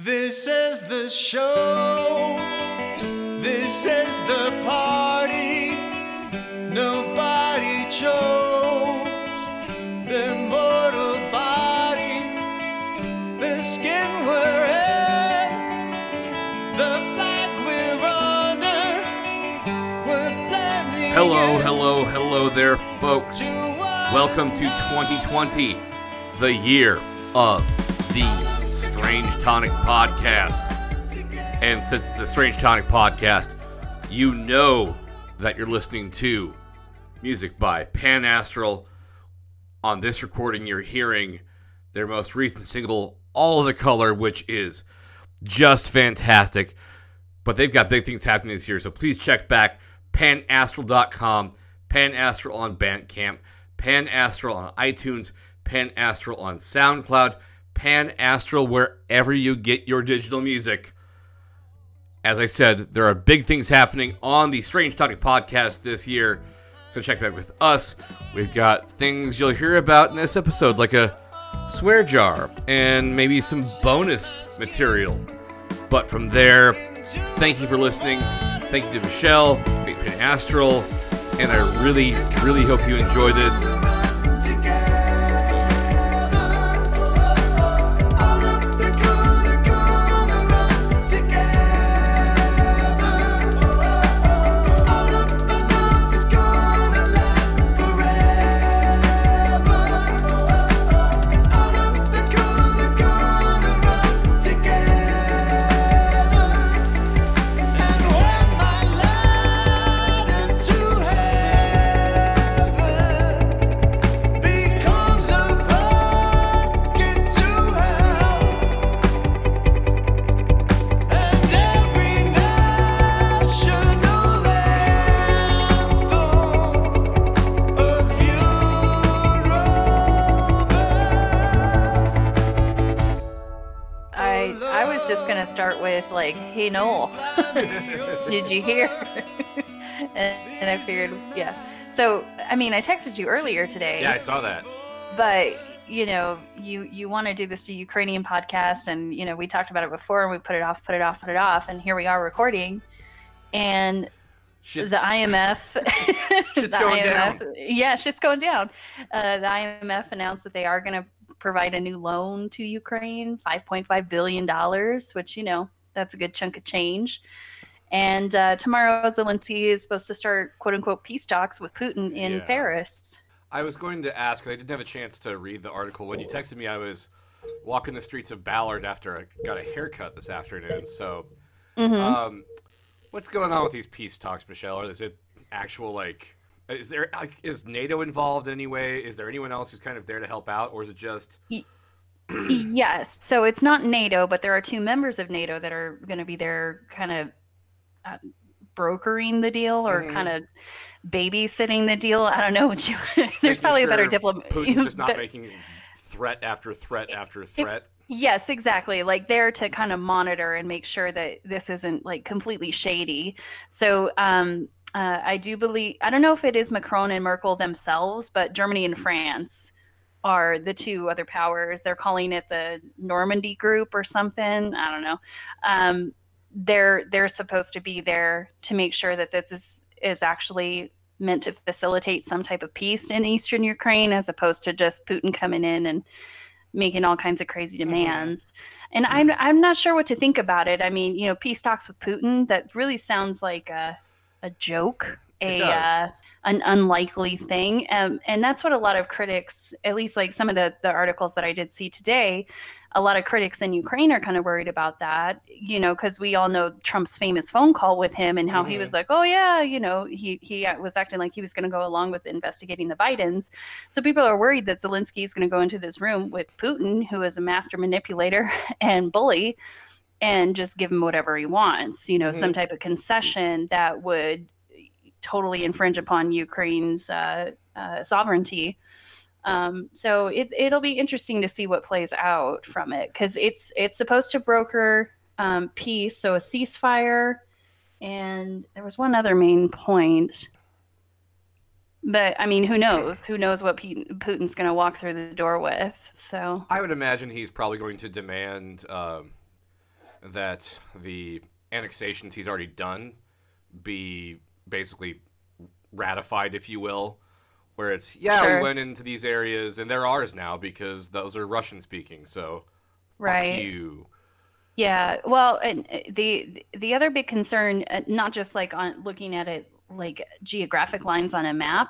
This is the show. This is the party. Nobody chose their mortal body. The skin we're in, the flag we're under. We're blending. Hello, hello, hello there, folks. Welcome to 2020, the year of the Strange Tonic Podcast. And since it's a Strange Tonic Podcast, you know that you're listening to music by Pan Astral. On this recording, you're hearing their most recent single, All the Color, which is just fantastic. But they've got big things happening this year, so please check back panastral.com, Panastral on Bandcamp, Panastral on iTunes, Panastral on SoundCloud, Panastral wherever you get your digital music. As I said, there are big things happening on the Strange Tonic podcast this year, so check back with us. We've got things you'll hear about in this episode, like a swear jar and maybe some bonus material. But from there, thank you for listening. Thank you to Michelle, Pan Astral, and I really, really hope you enjoy this. Start with like, hey Noel, did you hear? and, and I figured, yeah. So I mean, I texted you earlier today, Yeah, I saw that. but you know, you you want to do this Ukrainian podcast, and you know, we talked about it before, and we put it off, put it off, put it off, and here we are recording, and Shit's, the IMF, Shit's the going IMF, down. yeah, shit's going down. Uh, the IMF announced that they are going to provide a new loan to Ukraine, five point five billion dollars, which you know that's a good chunk of change. And uh, tomorrow, Zelensky is supposed to start "quote unquote" peace talks with Putin in Yeah. Paris. I was going to ask, 'cause I didn't have a chance to read the article. When you texted me, I was walking the streets of Ballard after I got a haircut this afternoon. So, Mhm. um, what's going on with these peace talks, Michelle? Or is it actual, like, is there like, is NATO involved in any way? Is there anyone else who's kind of there to help out? Or is it just. yes, so it's not NATO, but there are two members of NATO that are going to be there, kind of uh, brokering the deal or Mhm. kind of babysitting the deal. I don't know what you. There's making probably a better diplomat. Putin's just not making threat after threat after threat. Yes, exactly. Like there to kind of monitor and make sure that this isn't like completely shady. So um, uh, I do believe I don't know if it is Macron and Merkel themselves, but Germany and France are the two other powers. They're calling it the Normandy Group or something. I don't know. Um, they're they're supposed to be there to make sure that this is, is actually meant to facilitate some type of peace in eastern Ukraine, as opposed to just Putin coming in and making all kinds of crazy demands. And I'm I'm not sure what to think about it. I mean, you know, peace talks with Putin that really sounds like a a joke, a uh, an unlikely thing. Um, and that's what a lot of critics, at least like some of the the articles that I did see today, a lot of critics in Ukraine are kind of worried about that, you know, because we all know Trump's famous phone call with him and how he was like, oh yeah, you know, he he was acting like he was going to go along with investigating the Bidens. So people are worried that Zelensky is going to go into this room with Putin, who is a master manipulator and bully, and just give him whatever he wants, you know, some type of concession that would totally infringe upon Ukraine's uh, uh, sovereignty. Um, so it, it'll be interesting to see what plays out from it because it's it's supposed to broker um, peace, so a ceasefire, and there was one other main point. But I mean, who knows? Who knows what Putin's going to walk through the door with? So I would imagine he's probably going to demand um, that the annexations he's already done be basically ratified, if you will. Where it's yeah, Sure. we went into these areas and they're ours now because those are Russian speaking. So Right. you. Yeah, well, and uh, the the other big concern, uh, not just like on looking at it like geographic lines on a map,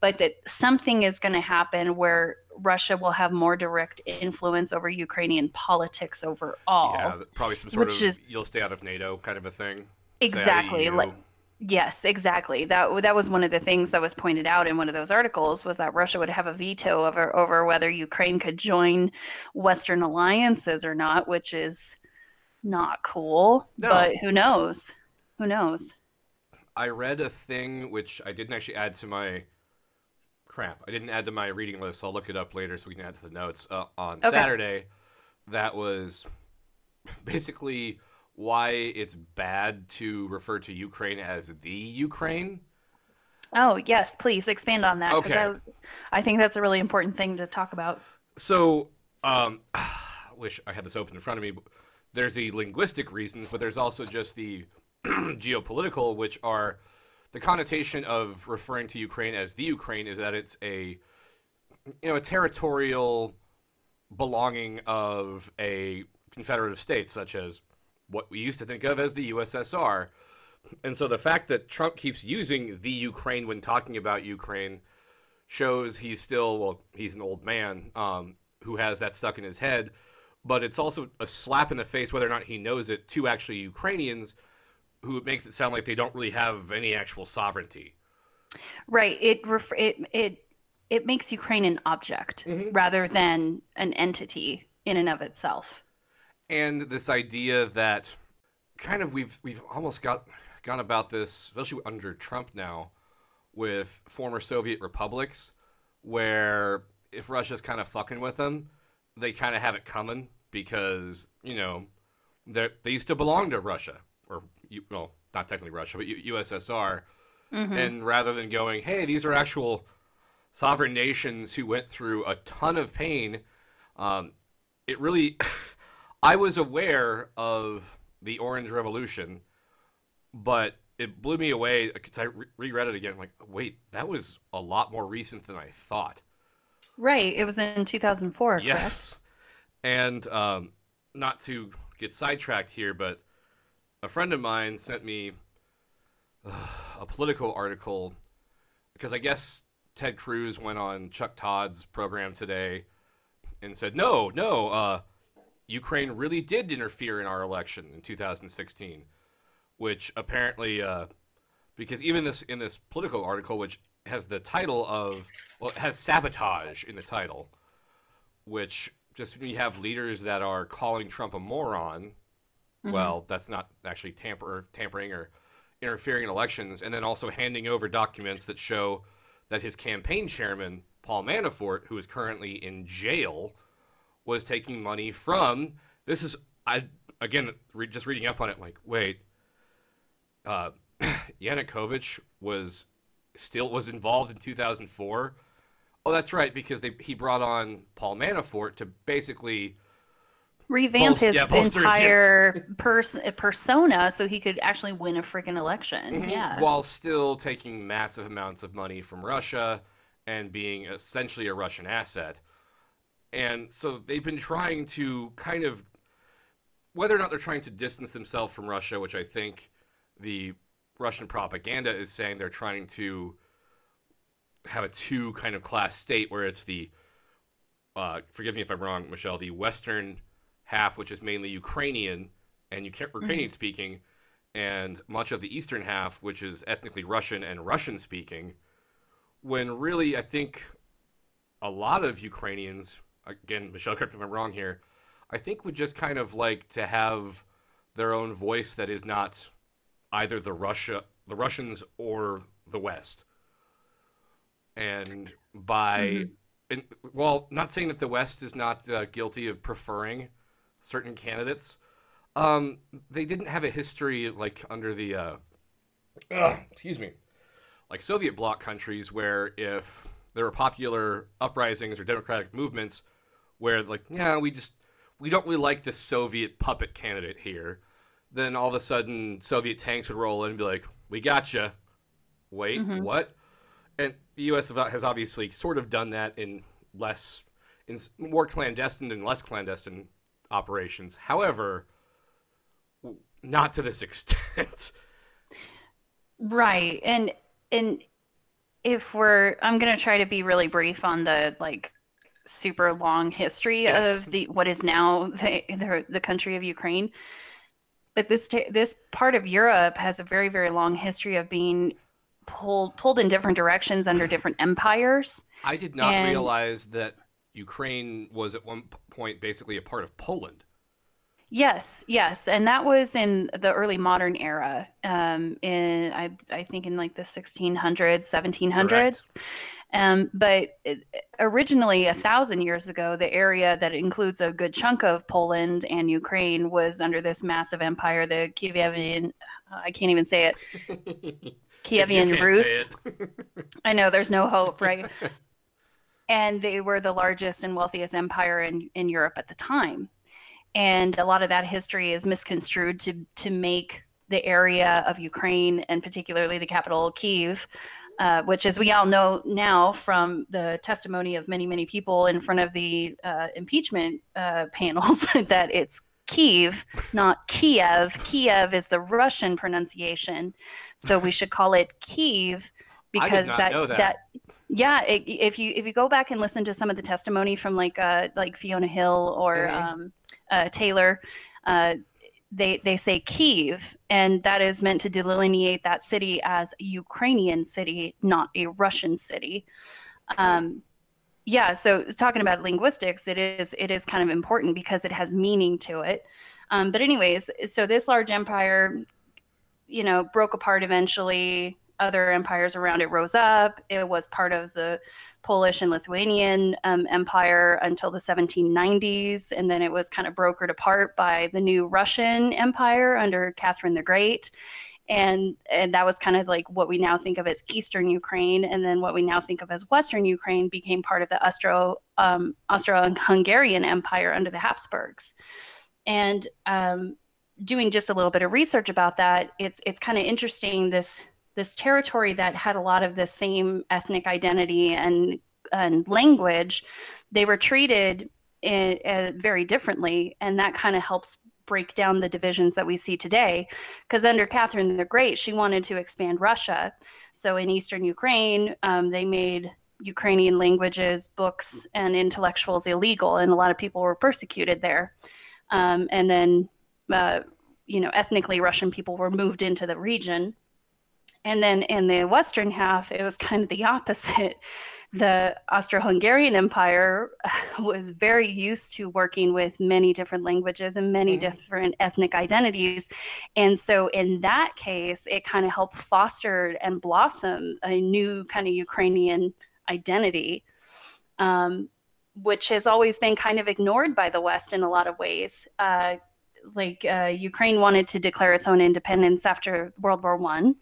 but that something is going to happen where Russia will have more direct influence over Ukrainian politics overall. Yeah, probably some sort of is- you'll stay out of NATO kind of a thing. Stay out of Exactly, like- Yes, exactly. That that was one of the things that was pointed out in one of those articles was that Russia would have a veto over over whether Ukraine could join Western alliances or not, which is not cool. No. But who knows? Who knows? I read a thing which I didn't actually add to my crap. I didn't add to my reading list. I'll look it up later so we can add to the notes uh, on Okay. Saturday. That was basically why it's bad to refer to Ukraine as the Ukraine. Oh yes, please expand on that because Okay. I I think that's a really important thing to talk about. So, um, I wish I had this open in front of me. There's the linguistic reasons, but there's also just the geopolitical, which are the connotation of referring to Ukraine as the Ukraine is that it's a you know a territorial belonging of a confederative state, such as what we used to think of as the USSR. And so the fact that Trump keeps using the Ukraine when talking about Ukraine shows he's still well he's an old man um, who has that stuck in his head but it's also a slap in the face whether or not he knows it to actually ukrainians who makes it sound like they don't really have any actual sovereignty Right. It ref- it it it makes Ukraine an object mm-hmm. rather than an entity in and of itself. and this idea that kind of we've we've almost got gone about this especially under trump now with former soviet republics where if russia's kind of fucking with them they kind of have it coming because you know they they used to belong to Russia well not technically Russia but U- USSR and rather than going hey these are actual sovereign nations who went through a ton of pain um, it really I was aware of the Orange Revolution but it blew me away because I re- reread it again like wait that was a lot more recent than I thought Right. It was in 2004. correct? Yes. And um, not to get sidetracked here, but a friend of mine sent me uh, a political article because I guess Ted Cruz went on Chuck Todd's program today and said, no, no, uh, Ukraine really did interfere in our election in 2016, which apparently, uh, because even this in this political article, which has the title of, well, has sabotage in the title, which just you have leaders that are calling Trump a moron, well, that's not actually tamper tampering or interfering in elections, and then also handing over documents that show that his campaign chairman Paul Manafort, who is currently in jail, was taking money from. This is I again re- just reading up on it. Like, wait, uh, Yanukovych was still was involved in 2004. Oh, that's right, because they he brought on Paul Manafort to basically Revamp Bolst- his yeah, entire pers- persona so he could actually win a freaking election. Yeah. while still taking massive amounts of money from Russia and being essentially a Russian asset. And so they've been trying to kind of, whether or not they're trying to distance themselves from Russia, which I think the Russian propaganda is saying they're trying to have a two kind of class state where it's the, uh, forgive me if I'm wrong, Michelle, the Western half, which is mainly Ukrainian and Uca- Ukrainian speaking, and much of the eastern half, which is ethnically Russian and Russian speaking, when really I think a lot of Ukrainians, again, Michelle, correct me if I'm wrong here, I think would just kind of like to have their own voice that is not either the Russia, the Russians or the West. And by, and, well, not saying that the West is not uh, guilty of preferring certain candidates, um, they didn't have a history like under the, uh, ugh, excuse me, like Soviet bloc countries where if there were popular uprisings or democratic movements where like, yeah, we just we don't really like this Soviet puppet candidate here. Then all of a sudden, Soviet tanks would roll in and be like, "We gotcha." Wait, what? And the U.S. has obviously sort of done that in less, in more clandestine and less clandestine operations. However, not to this extent. Right. And and if we're I'm going to try to be really brief on the like super long history Yes. of the what is now the, the the country of Ukraine. But this ta- this part of Europe has a very very long history of being pulled pulled in different directions under different empires. I did not And- realize that Ukraine was at one point basically a part of Poland. Yes, yes, and that was in the early modern era. Um, in I, I think in like the 1600s, 1700s. Correct. Um, but it, originally, a thousand years ago, the area that includes a good chunk of Poland and Ukraine was under this massive empire, the Kievian. I can't even say it. Kievian roots. I know there's no hope, right? And they were the largest and wealthiest empire in, in Europe at the time. And a lot of that history is misconstrued to, to make the area of Ukraine and particularly the capital Kiev, uh, which, as we all know now from the testimony of many, many people in front of the uh, impeachment uh, panels, that it's Kyiv, not Kiev. Kiev is the Russian pronunciation, so we should call it Kyiv because that know that. Yeah i if you if you go back and listen to some of the testimony from like uh like fiona hill or Mhm. um uh taylor uh they they say kyiv and that is meant to delineate that city as a ukrainian city not a russian city. Um yeah so talking about linguistics it is it is kind of important because it has meaning to it. Um, but anyways so this large empire you know broke apart eventually other empires around it rose up. It was part of the polish and lithuanian um, empire until the 1790s and then it was kind of brokered apart by the new russian empire under catherine the great. And and that was kind of like what we now think of as eastern ukraine and then what we now think of as western ukraine became part of the austro um, austro-hungarian empire under the habsburgs. And um, doing just a little bit of research about that it's it's kind of interesting this this territory that had a lot of the same ethnic identity and and language they were treated i uh, very differently. And that kind of helps break down the divisions that we see today. Because under catherine the great she wanted to expand russia. So in eastern ukraine um, they made ukrainian languages books and intellectuals illegal and a lot of people were persecuted there. Um, and then uh, you know ethnically russian people were moved into the region and then in the western half it was kind of the opposite. The austro-hungarian empire was very used to working with many different languages and many different ethnic identities. And so in that case it kind of helped foster and blossom a new kind of ukrainian identity um, which has always been kind of ignored by the West in a lot of ways. Uh, like uh, Ukraine wanted to declare its own independence after World War One,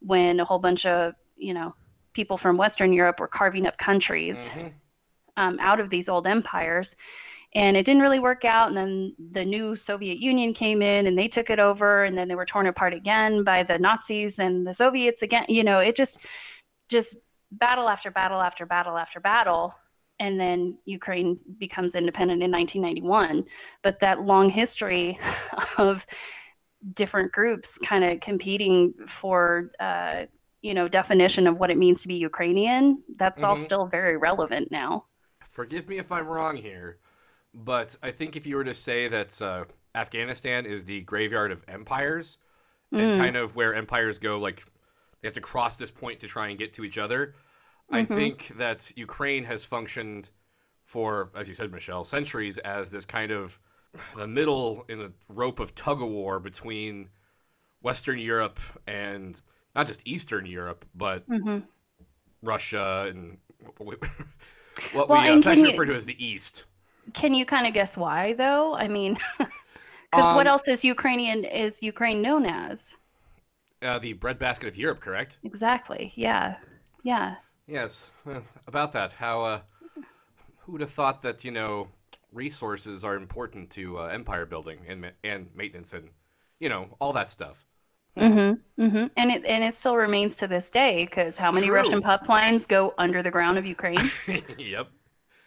when a whole bunch of you know people from Western Europe were carving up countries um, out of these old empires. And it didn't really work out. And then the new Soviet Union came in and they took it over. And then they were torn apart again by the Nazis and the Soviets again. You know, it just, just battle after battle after battle after battle and then Ukraine becomes independent in 1991. But that long history of different groups kind of competing for, uh, you know, definition of what it means to be Ukrainian, that's all Mhm. still very relevant now. Forgive me if I'm wrong here, but I think if you were to say that uh, Afghanistan is the graveyard of empires and kind of where empires go, like they have to cross this point to try and get to each other, I think that Ukraine has functioned for, as you said, Michelle, centuries as this kind of the middle in a rope of tug of war between Western Europe and not just Eastern Europe, but Russia and what Well, we uh, and can refer to as the East. Can you kind of guess why, though? I mean, because what Um, else is Ukrainian is Ukraine known as? Uh, the breadbasket of Europe, correct? Exactly. Yeah. Yeah. Yes. Well, about that, how uh, who would have thought that you know resources are important to uh, empire building and and maintenance and you know all that stuff. Mm-hmm. Mm-hmm. And it and it still remains to this day because how many True. Russian pipelines go under the ground of Ukraine? yep.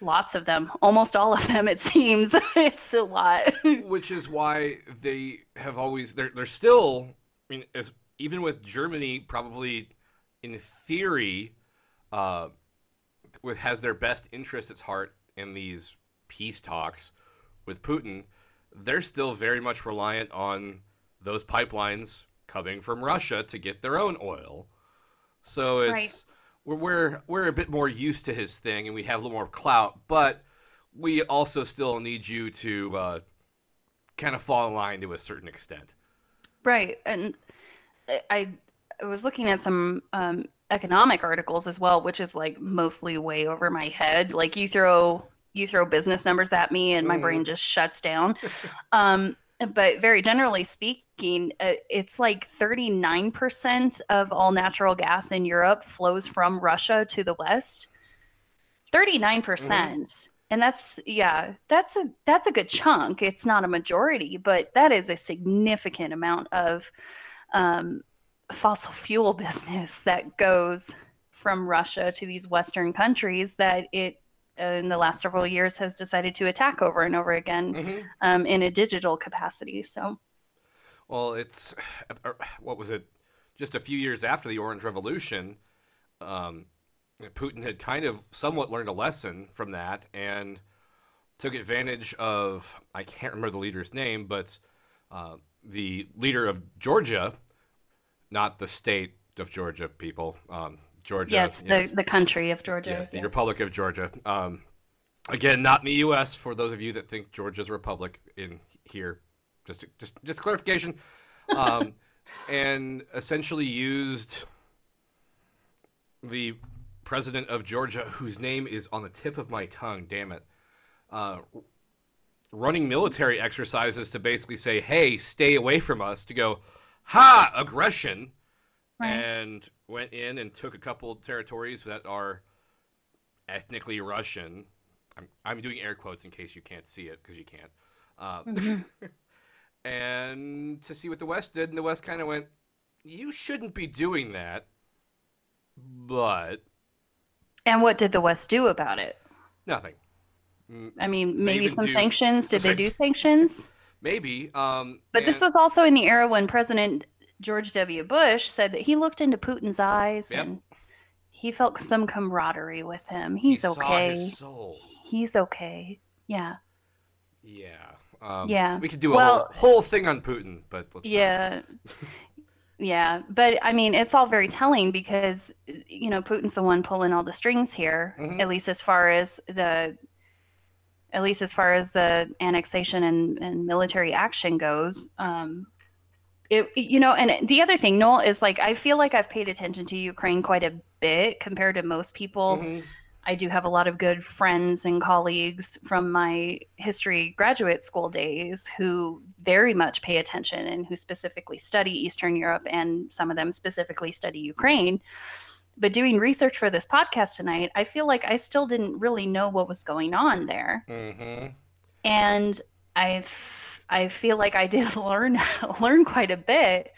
Lots of them, almost all of them. It seems it's a lot. Which is why they have always they're they're still I mean as even with Germany probably in theory uh with has their best interest at heart in these peace talks with Putin, they're still very much reliant on those pipelines coming from Russia to get their own oil. So it's Right. we're, we're we're a bit more used to his thing and we have a little more clout, but we also still need you to uh, kind of fall in line to a certain extent. Right. And I, I was looking at some um, economic articles as well, which is like mostly way over my head. Like you throw you throw business numbers at me and my Mhm. brain just shuts down. um, but very generally speaking, uh, it's like 39% of all natural gas in Europe flows from Russia to the West. 39%. percent And that's yeah, that's a that's a good chunk. It's not a majority, but that is a significant amount of um, fossil fuel business that goes from Russia to these Western countries that it in the last several years has decided to attack over and over again um, in a digital capacity. So Well, it's uh, what was it? Just a few years after the Orange Revolution, um, Putin had kind of somewhat learned a lesson from that and took advantage of I can't remember the leader's name, but uh, the leader of Georgia, not the state of Georgia, people. Um, Georgia. yes, the, the country of Georgia. Yes, the yes. Republic of Georgia. Um, again, not in the U.S. For those of you that think Georgia's a republic in here, just just just clarification. Um, and essentially used the president of Georgia, whose name is on the tip of my tongue. Damn it. Uh, running military exercises to basically say, "Hey, stay away from us." To go, ha, aggression Right. and went in and took a couple territories that are ethnically Russian. I'm, I'm doing air quotes in case you can't see it because you can't. Uh, and to see what the West did, and the West kind of went, "You shouldn't be doing that," but And what did the West do about it? nothing. I mean, maybe some do- sanctions. Did they do sanctions? Maybe. Um, But this was also in the era when President George W. Bush said that he looked into Putin's eyes Yep. and he felt some camaraderie with him. he He's saw okay. He's okay. Yeah. Yeah. Um, Yeah. We could do a Well- whole, whole thing on Putin, but. Yeah. yeah. But I mean, it's all very telling because, you know, Putin's the one pulling all the strings here, Mhm. at least as far as the. At least as far as the annexation and, and military action goes, um, it you know, and the other thing, Noel, is like I feel like I've paid attention to Ukraine quite a bit compared to most people. Mhm. I do have a lot of good friends and colleagues from my history graduate school days who very much pay attention and who specifically study Eastern Europe and some of them specifically study Ukraine. But doing research for this podcast tonight, I feel like I still didn't really know what was going on there. Mhm. And I've I feel like I did learn learn quite a bit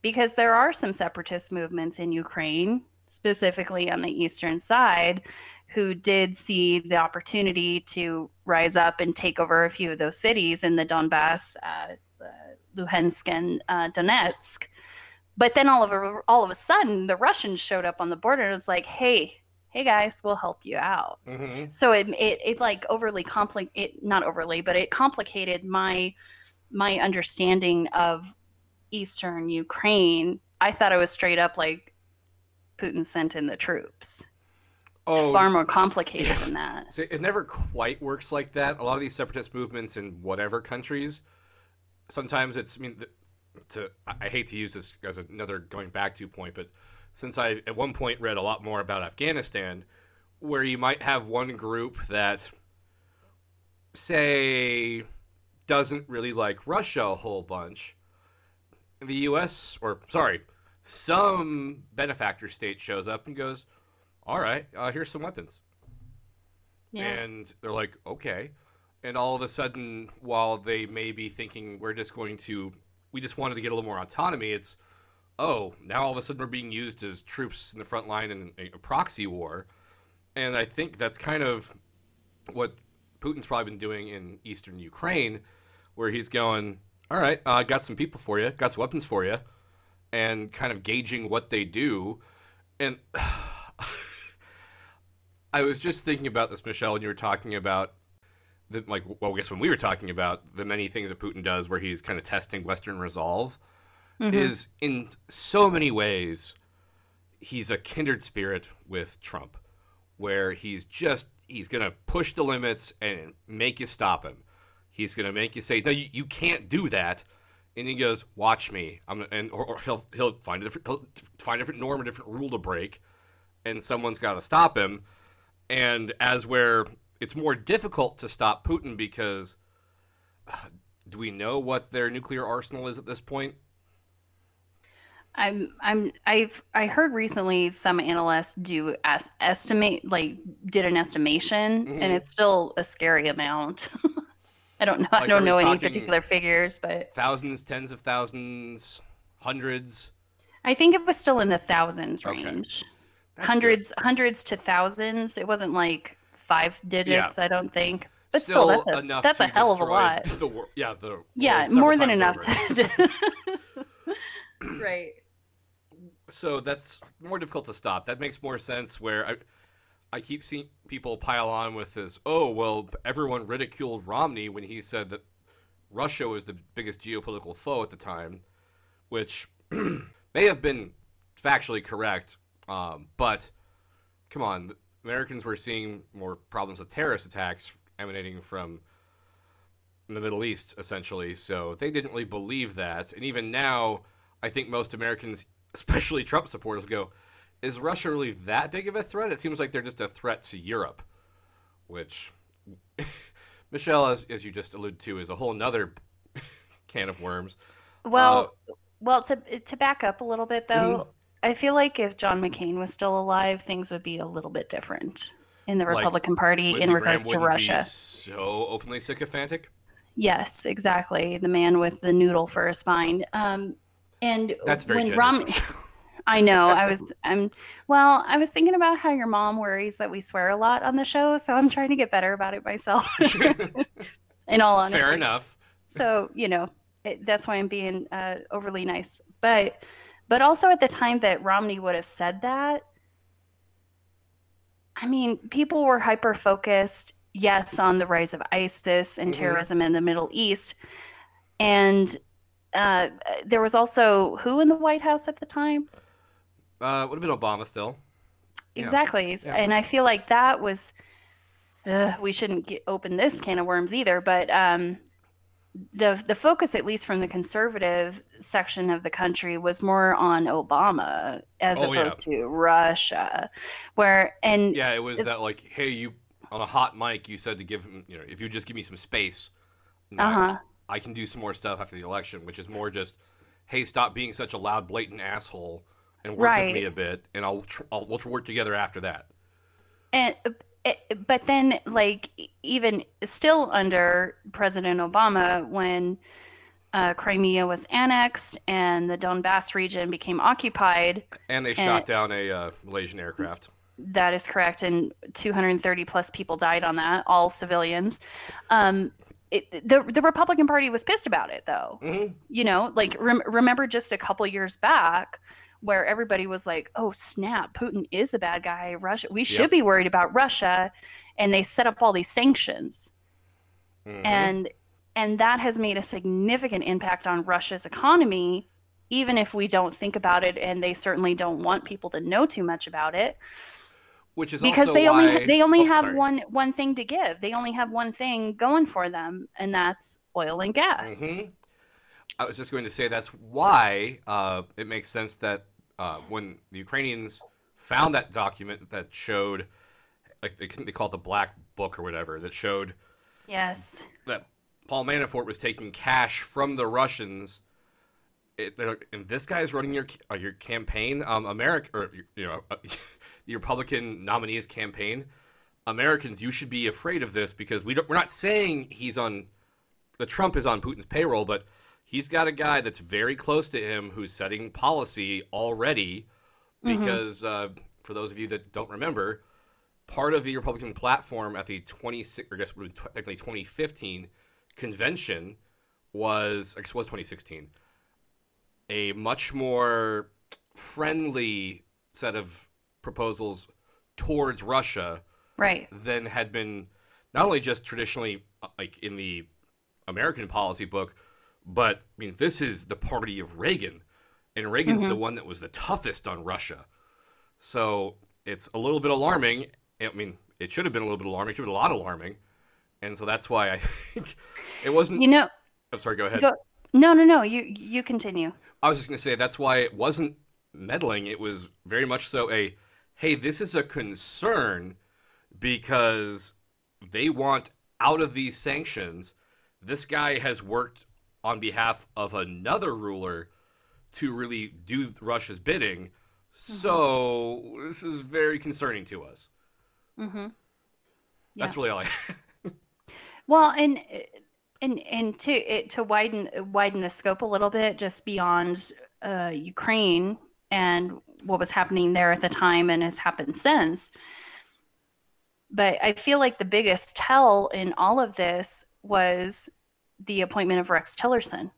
because there are some separatist movements in Ukraine, specifically on the eastern side, who did see the opportunity to rise up and take over a few of those cities in the Donbass, uh, uh, Luhansk, and uh, Donetsk. But then all of a, all of a sudden, the Russians showed up on the border and was like, "Hey, hey guys, we'll help you out." Mhm. so it, it it like overly compli it not overly but it complicated my my understanding of eastern ukraine i thought it was straight up like putin sent in the troops it's Oh, far more complicated yes. than that So it never quite works like that. A lot of these separatist movements in whatever countries, sometimes it's. I mean, to I hate to use this as another going back to point, but since I at one point read a lot more about Afghanistan, where you might have one group that, say, doesn't really like Russia a whole bunch, the U.S. or sorry, some benefactor state shows up and goes, "All right, uh, here's some weapons." yeah And they're like, okay. and all of a sudden, while they may be thinking we're just going to, we just wanted to get a little more autonomy, it's, oh, now all of a sudden we're being used as troops in the front line in a, a proxy war. And I think that's kind of what Putin's probably been doing in eastern Ukraine, where he's going, all right, I uh, got some people for you, got some weapons for you, and kind of gauging what they do. And I was just thinking about this, Michelle, when you were talking about the, like, well, I guess when we were talking about the many things that Putin does, where he's kind of testing Western resolve, is in so many ways he's a kindred spirit with Trump, where he's just he's gonna push the limits and make you stop him. He's gonna make you say, "No, you, you can't do that," and he goes, "Watch me." I'm and or, or he'll he'll find a different he'll find a different norm, a different rule to break, and someone's got to stop him. And as where it's more difficult to stop Putin because uh, do we know what their nuclear arsenal is at this point? I'm I'm I've I heard recently some analysts do as, estimate like did an estimation Mhm. and it's still a scary amount. I don't know I Like, are don't know any particular figures, but Thousands, tens of thousands, hundreds. I think it was still in the thousands range. That's hundreds hundreds to thousands. It wasn't like five digits, I don't think. But still, that's a that's a hell of a lot. The wor- yeah, the Yeah, more than enough over. to Right. So that's more difficult to stop. That makes more sense. Where I, I keep seeing people pile on with this. Oh well, everyone ridiculed Romney when he said that Russia was the biggest geopolitical foe at the time, which may have been factually correct. Um, but come on, Americans were seeing more problems with terrorist attacks emanating from the Middle East, essentially. So they didn't really believe that. And even now, I think most Americans, especially Trump supporters, go, is Russia really that big of a threat? It seems like they're just a threat to Europe, which, Michelle, as, as you just alluded to, is a whole nother can of worms. Well, Uh, well, to to back up a little bit though, I feel like if John McCain was still alive, things would be a little bit different in the Like, Republican Party Lindsey in regards Graham to Russia. so openly sycophantic. Yes, exactly. The man with the noodle for a spine. Um, and That's very when generous. I know. I was. I'm. Well, I was thinking about how your mom worries that we swear a lot on the show, so I'm trying to get better about it myself. in all honesty, Fair enough. so you know it, that's why i'm being uh, overly nice but but also at the time that romney would have said that i mean people were hyper focused yes on the rise of isis and Mhm. terrorism in the middle east and uh, there was also who in the white house at the time Uh, would have been Obama still. Exactly. Yeah. And I feel like that was, uh, we shouldn't get, open this can of worms either, but um, the, the focus, at least from the conservative section of the country, was more on Obama as Oh, yeah. opposed to Russia. Where, and Yeah, it was that like, hey, you on a hot mic, you said to give him, you know, if you just give me some space, Uh-huh. I can do some more stuff after the election, which is more just, hey, stop being such a loud, blatant asshole and work Right. with me a bit, and I'll, tr- I'll we'll work together after that. and but then like even still under president obama when uh, crimea was annexed and the donbass region became occupied And they And- shot down a uh, Malaysian aircraft. that is correct and 230 plus people died on that all civilians um, it, the, the republican party was pissed about it though Mhm. you know like rem- remember just a couple years back where everybody was like oh snap putin is a bad guy russia we should Yep. be worried about russia and they set up all these sanctions Mhm. and and that has made a significant impact on russia's economy even if we don't think about it and they certainly don't want people to know too much about it Which is because also they why... only they only Oh, have sorry. one one thing to give. They only have one thing going for them, and that's oil and gas. Mhm. I was just going to say that's why uh, it makes sense that uh, when the Ukrainians found that document that showed, like they couldn't they call it the Black Book or whatever, that showed Yes, that Paul Manafort was taking cash from the Russians. It, and this guy's running your uh, your campaign, um, America, or you know, uh, the Republican nominee's campaign. Americans, you should be afraid of this because we don't, we're not saying he's on the Trump is on Putin's payroll, but he's got a guy that's very close to him who's setting policy already. Because uh, for those of you that don't remember, part of the Republican platform at the 26, or I guess it would be technically 2015 convention was, I guess it was 2016, a much more friendly set of proposals towards Russia Right. than had been not only just traditionally uh, like in the American policy book, but I mean this is the party of Reagan, and Reagan's the one that was the toughest on Russia. So it's a little bit alarming. I mean, it should have been a little bit alarming. It should have been a lot alarming, and so that's why I think it wasn't. You know, I'm sorry. Go ahead. go, no, no, no. You you continue. I was just going to say that's why it wasn't meddling. It was very much so a, hey, this is a concern because they want out of these sanctions. This guy has worked on behalf of another ruler to really do Russia's bidding. So this is very concerning to us. Mm-hmm. That's really all I. Well, and and and to it, to widen widen the scope a little bit, just beyond uh, Ukraine and what was happening there at the time and has happened since. But I feel like the biggest tell in all of this was the appointment of Rex Tillerson,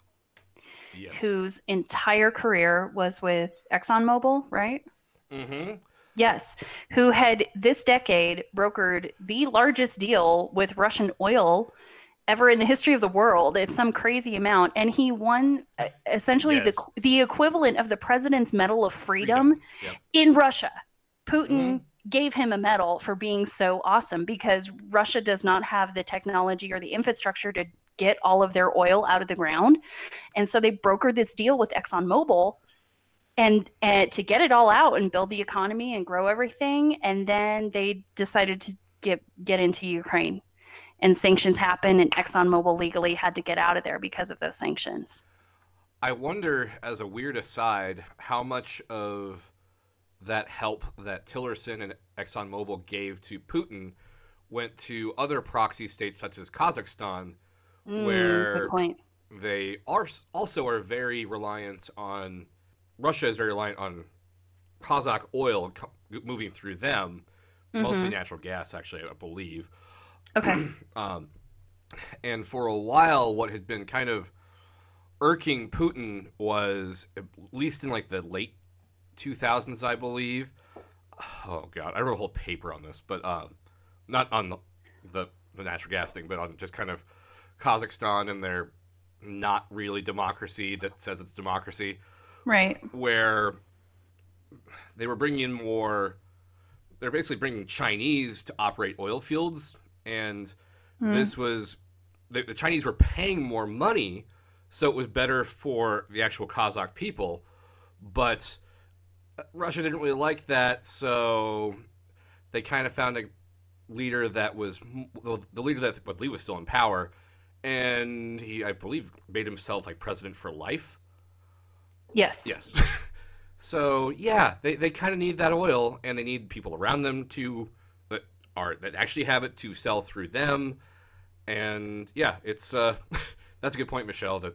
yes. whose entire career was with ExxonMobil, right? Mm-hmm. Yes, who had this decade brokered the largest deal with Russian oil ever in the history of the world. It's some crazy amount, and he won uh, essentially Yes. the the equivalent of the President's Medal of Freedom, Yep. in Russia. Putin gave him a medal for being so awesome because Russia does not have the technology or the infrastructure to get all of their oil out of the ground, and so they brokered this deal with ExxonMobil and, and to get it all out and build the economy and grow everything and then they decided to get get into Ukraine and sanctions happened and ExxonMobil legally had to get out of there because of those sanctions. I wonder, as a weird aside, how much of that help that Tillerson and ExxonMobil gave to Putin went to other proxy states such as Kazakhstan, mm, where point. they are also are very reliant on Russia is very reliant on Kazakh oil co- moving through them, mostly mm-hmm. natural gas, actually, I believe. Okay. And for a while, what had been kind of irking Putin was, at least in like the late 2000s, I believe. Oh God, I wrote a whole paper on this, but um, not on the, the the natural gas thing, but on just kind of Kazakhstan and their not really democracy that says it's democracy right. where they were bringing in more they're basically bringing chinese to operate oil fields and hmm. this was the, the chinese were paying more money so it was better for the actual kazakh people but uh, russia didn't really like that so they kind of found a leader that was the leader that I believe was still in power and he i believe made himself like president for life Yes. Yes. so yeah, they, they kind of need that oil, and they need people around them to are that actually have it to sell through them. And yeah, it's uh, that's a good point, Michelle. That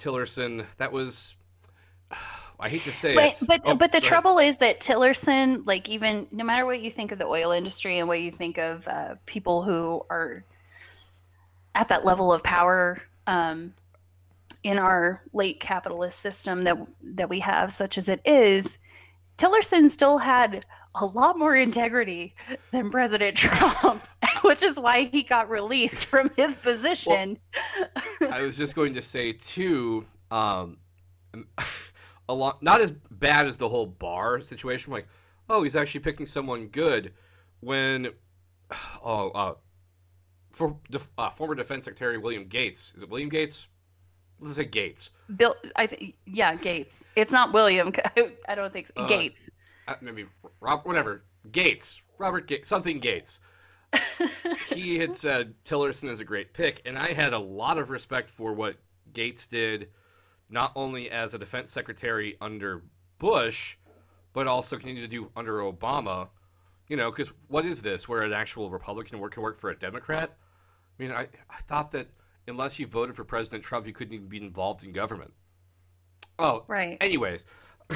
Tillerson, that was. I hate to say But it. but Oh, but the go ahead. trouble is that Tillerson, like even no matter what you think of the oil industry and what you think of uh, people who are at that level of power um, in our late capitalist system that that we have, such as it is, Tillerson still had a lot more integrity than President Trump, which is why he got released from his position. I was just going to say too, um, a lot not as bad as the whole Barr situation. Like, oh, he's actually picking someone good. When, oh, uh, for def, uh, former Defense Secretary William Gates, is it William Gates? Let's say Gates. Bill, I th- yeah, Gates. It's not William. I don't think so. Uh, Gates. Uh, maybe Rob, whatever. Gates, Robert Gates, something Gates. he had said Tillerson is a great pick, and I had a lot of respect for what Gates did, not only as a defense secretary under Bush, but also continued to do under Obama. You know, because what is this? Where an actual Republican work can work for a Democrat? I mean, I, I thought that unless you voted for President Trump, you couldn't even be involved in government. Oh, Right. Anyways,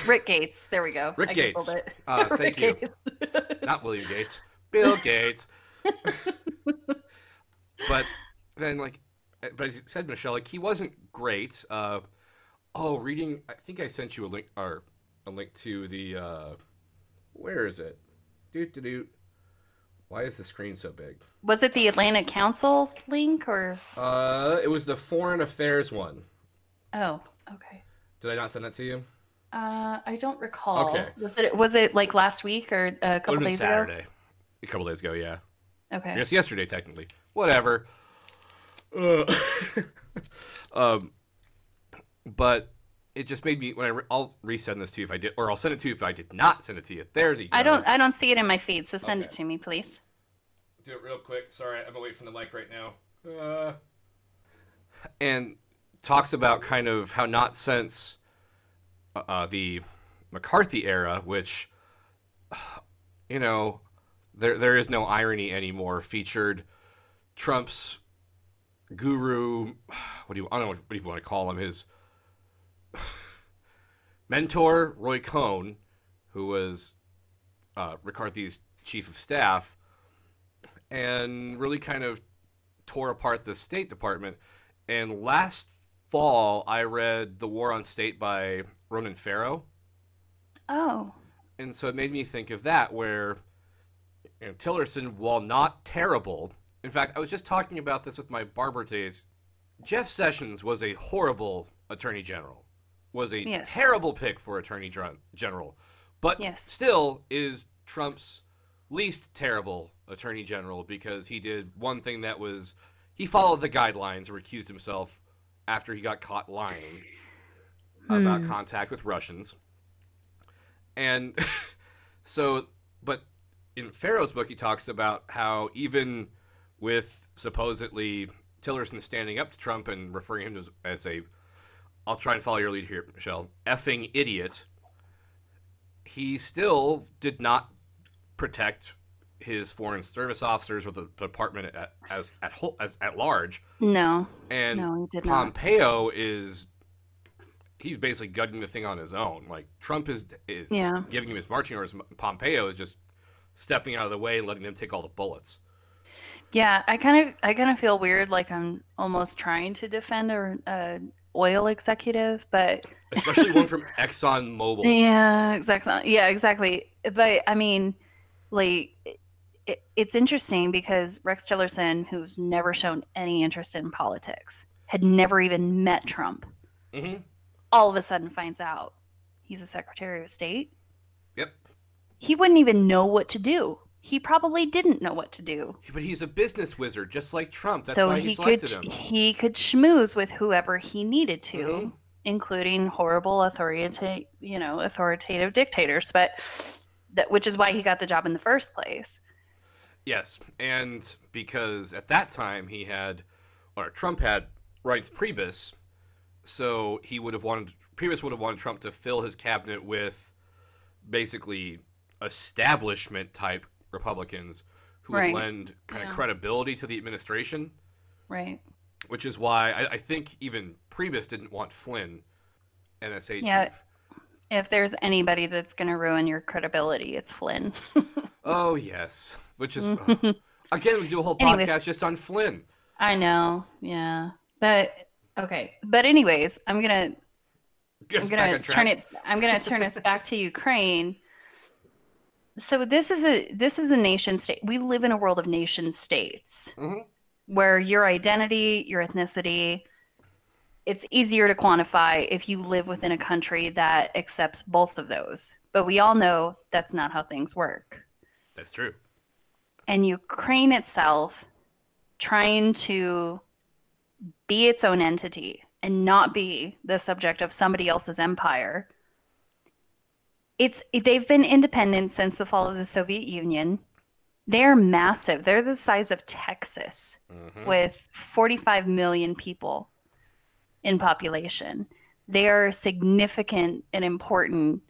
Rick Gates. There we go. Rick I Gates. It. Uh, thank Rick you. Gates. not William Gates, Bill Gates. but then, like, but as you said, Michelle, like he wasn't great. Uh, oh, reading. I think I sent you a link or a link to the. Uh, where is it? Doot doot doot. Why is the screen so big? Was it the Atlantic Council link or? Uh, it was the Foreign Affairs one. Oh, okay. Did I not send that to you? Uh, I don't recall. Okay. Was it was it like last week or a couple would have been days Saturday. A couple days ago, yeah. Okay. I guess yesterday, technically. Whatever. Uh, um, but it just made me when I re- I'll resend this to you if I did, or I'll send it to you if I did not send it to you. There's. I don't I don't see it in my feed, so send it to me, please. do it real quick. Sorry, I'm away from the mic right now. Uh, and talks about kind of how not since uh, the McCarthy era, which you know there there is no irony anymore, featured Trump's guru. What do you I don't know what, what do you want to call him? His mentor, Roy Cohn, who was uh, McCarthy's chief of staff and really kind of tore apart the State Department. And last fall, I read The War on State by Ronan Farrow. Oh. And so it made me think of that, where you know, Tillerson, while not terrible, in fact, I was just talking about this with my barber days. Jeff Sessions was a horrible attorney general, was a Yes. terrible pick for attorney gen- general, but Yes. still is Trump's least terrible attorney general because he did one thing that was he followed the guidelines and recused himself after he got caught lying hmm. about contact with Russians. And so, but in Farrow's book, he talks about how even with supposedly Tillerson standing up to Trump and referring him to as, as a, I'll try and follow your lead here, Michelle, effing idiot, he still did not protect his foreign service officers or the department at, as at whole, as at large. No. And No, he did not. Pompeo is he's basically gutting the thing on his own. Like Trump is is Yeah. giving him his marching orders. Pompeo is just stepping out of the way and letting them take all the bullets. Yeah, I kind of I kind of feel weird like I'm almost trying to defend a, a oil executive, but Especially one from Exxon Mobil. Yeah, exactly. Yeah, exactly. But I mean, like, it, it's interesting because Rex Tillerson, who's never shown any interest in politics, had never even met Trump, mm-hmm. all of a sudden finds out he's a Secretary of State. Yep. He wouldn't even know what to do. He probably didn't know what to do. But he's a business wizard, just like Trump. That's so why he, he could him. he could schmooze with whoever he needed to, Mhm. including horrible authoritative, you know, authoritative dictators. But that which is why he got the job in the first place. Yes, and because at that time he had, or Trump had Reince Priebus, so he would have wanted Priebus would have wanted Trump to fill his cabinet with basically establishment type Republicans who Right. would lend kind Yeah. of credibility to the administration, Right. which is why I, I think even Priebus didn't want Flynn, NSA Yeah. chief. If there's anybody that's going to ruin your credibility, it's Flynn. Oh yes, which is oh. again we do a whole Anyways. podcast just on Flynn. I know. Yeah. But okay. But anyways, I'm going to Get I'm gonna turn it. I'm gonna turn us back to Ukraine. So this is a this is a nation state. We live in a world of nation states Mhm. where your identity, your ethnicity, it's easier to quantify if you live within a country that accepts both of those. But we all know that's not how things work. That's true. And Ukraine itself trying to be its own entity and not be the subject of somebody else's empire. It's they've been independent since the fall of the Soviet Union. They're massive. They're the size of Texas mm-hmm. with 45 million people in population. They are a significant and important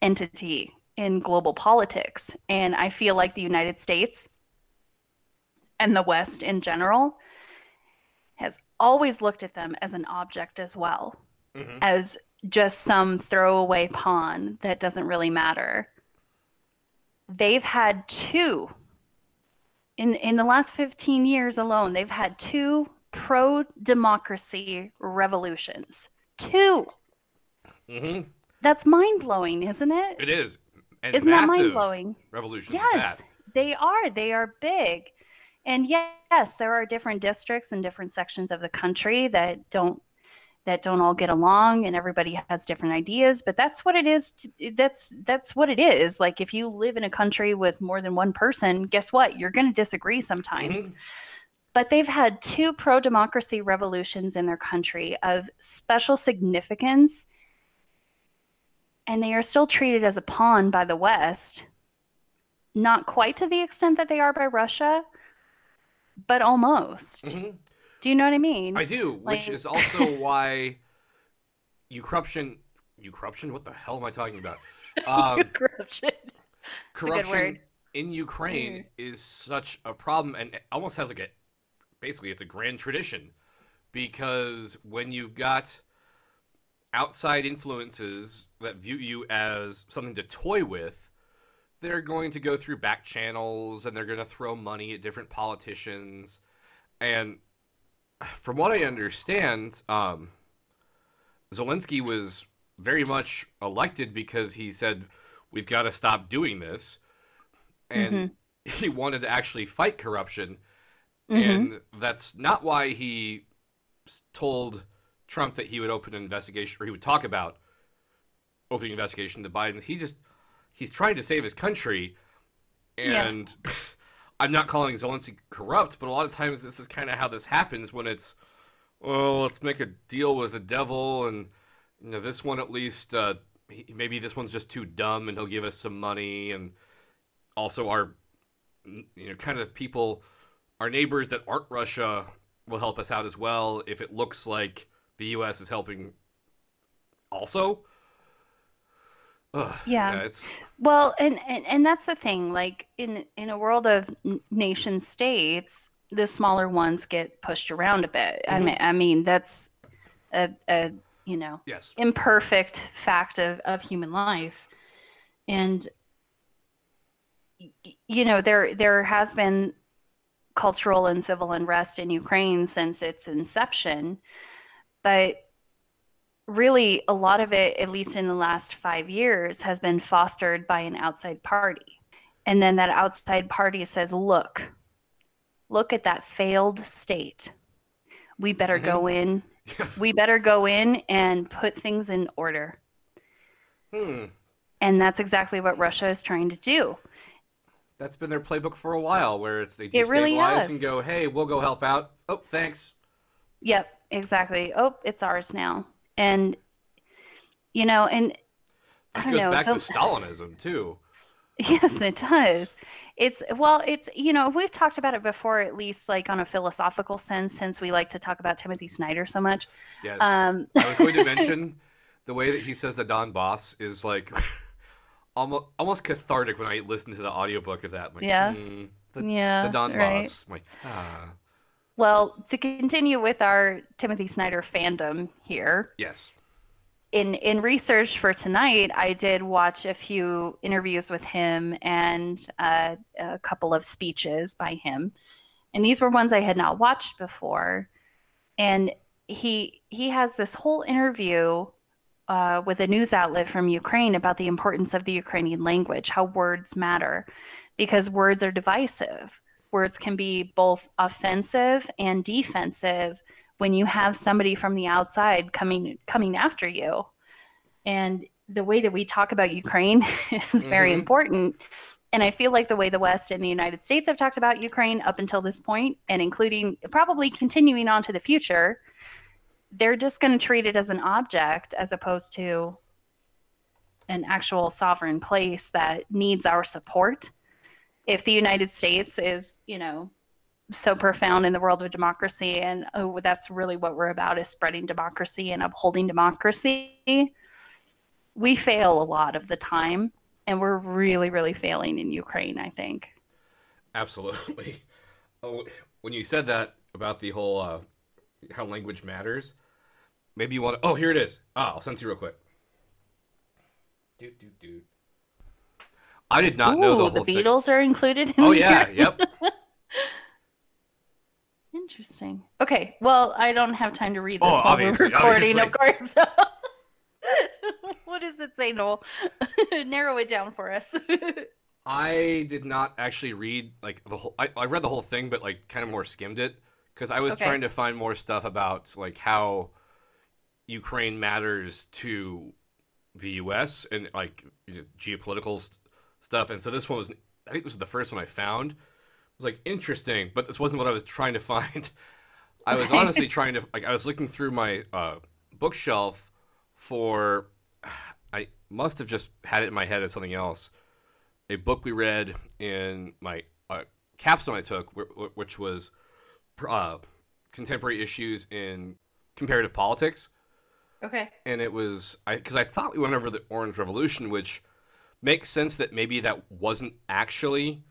entity in global politics. And I feel like the United States and the West in general has always looked at them as an object as well, as just some throwaway pawn that doesn't really matter. They've had two in in the last 15 years alone, they've had two pro democracy revolutions. 2 Mhm. That's mind blowing, isn't it? It is. And Isn't that mind-blowing? Revolutions. at Yes, they are. They are big. And yes, there are different districts and different sections of the country that don't that don't all get along and everybody has different ideas, but that's what it is to, that's that's what it is. Like if you live in a country with more than one person, guess what? You're going to disagree sometimes. Mm-hmm. But they've had two pro democracy revolutions in their country of special significance and they are still treated as a pawn by the West. Not quite to the extent that they are by Russia, but almost. Mhm. Do you know what I mean? I do, which is also why you corruption. You corruption? What the hell am I talking about? Um, Corruption. corruption in Ukraine is such a problem, and it almost has like a basically it's a grand tradition because when you've got outside influences that view you as something to toy with, they're going to go through back channels and they're going to throw money at different politicians. And from what I understand, um, Zelensky was very much elected because he said, We've got to stop doing this. And he wanted to actually fight corruption. And that's not why he told Trump that he would open an investigation or he would talk about opening an investigation to Biden. He just he's trying to save his country, Yes. and I'm not calling Zelensky corrupt, but a lot of times this is kind of how this happens when it's oh let's make a deal with the devil and you know this one at least uh, he, maybe this one's just too dumb and he'll give us some money and also our you know kind of people our neighbors that aren't Russia will help us out as well if it looks like the U.S. is helping also. Ugh, Yeah. it's Well, and, and and that's the thing. Like in in a world of nation states, the smaller ones get pushed around a bit. I mm-hmm. mean, I mean that's a, a you know yes, imperfect fact of, of human life and you know there there has been cultural and civil unrest in Ukraine since its inception but really a lot of it at least in the last 5 years has been fostered by an outside party and then that outside party says look look at that failed state we better go in we better go in and put things in order. hmm. And that's exactly what Russia is trying to do. That's been their playbook for a while, where it's they It really destabilize and go, "Hey, we'll go help out." Oh, thanks. Yep, exactly. Oh, it's ours now. And you know, and I That don't goes know. back so- to Stalinism too. Yes, it does. It's well, it's you know, we've talked about it before, at least like on a philosophical sense, since we like to talk about Timothy Snyder so much. Yes, Um, I was going to mention the way that he says the Donbas is like almost almost cathartic when I listen to the audiobook of that. I'm like, Yeah. "Hmm, the, yeah, the Don right. Boss. I'm like, ah, Well, to continue with our Timothy Snyder fandom here, yes. in in research for tonight, I did watch a few interviews with him and uh, a couple of speeches by him, and these were ones I had not watched before. And he he has this whole interview uh, with a news outlet from Ukraine about the importance of the Ukrainian language, how words matter, because words are divisive. Words can be both offensive and defensive when you have somebody from the outside coming coming after you. And the way that we talk about Ukraine is very Mhm. important. And I feel like the way the West and the United States have talked about Ukraine up until this point, and including probably continuing on to the future, they're just going to treat it as an object as opposed to an actual sovereign place that needs our support. If the United States is, you know, so profound in the world of democracy and oh that's really what we're about is spreading democracy and upholding democracy we fail a lot of the time and we're really, really failing in Ukraine. I think. Absolutely. Oh, when you said that about the whole uh, how language matters, maybe you want to. Oh, here it is. Ah, I'll send it to you real quick. Dude, dude, dude. I did not know the whole the thing. Beatles are included. In Oh yeah, yep. Interesting. Okay. Well, I don't have time to read this Oh, while we're recording, obviously. of course. what does it say, Noel? Narrow it down for us. I did not actually read like the whole. I, I read the whole thing, but like kind of more skimmed it because I was Okay. trying to find more stuff about like how Ukraine matters to the U.S. and like geopolitical stuff. And so this one was. I think this was the first one I found. It was like interesting, but this wasn't what I was trying to find. I was honestly trying to like I was looking through my uh, bookshelf for. I must have just had it in my head as something else a book we read in my uh, capstone I took, wh- wh- which was uh, contemporary issues in comparative politics, okay. and it was I because I thought we went over the Orange Revolution, which makes sense that maybe that wasn't actually